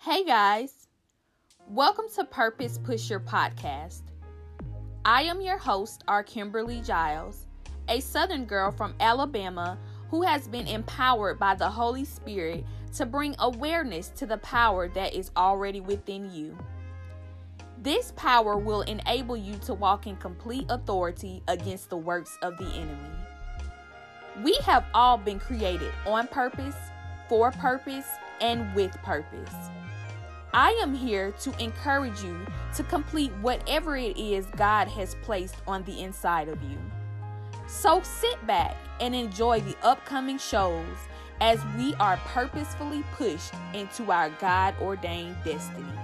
Hey guys, welcome to Purpose Pusher podcast. I am your host, R. Kimberly Giles, a Southern girl from Alabama who has been empowered by the Holy Spirit to bring awareness to the power that is already within you. This power will enable you to walk in complete authority against the works of the enemy. We have all been created on purpose, for purpose, and with purpose. I am here to encourage you to complete whatever it is God has placed on the inside of you. So sit back and enjoy the upcoming shows as we are purposefully pushed into our God ordained destinies.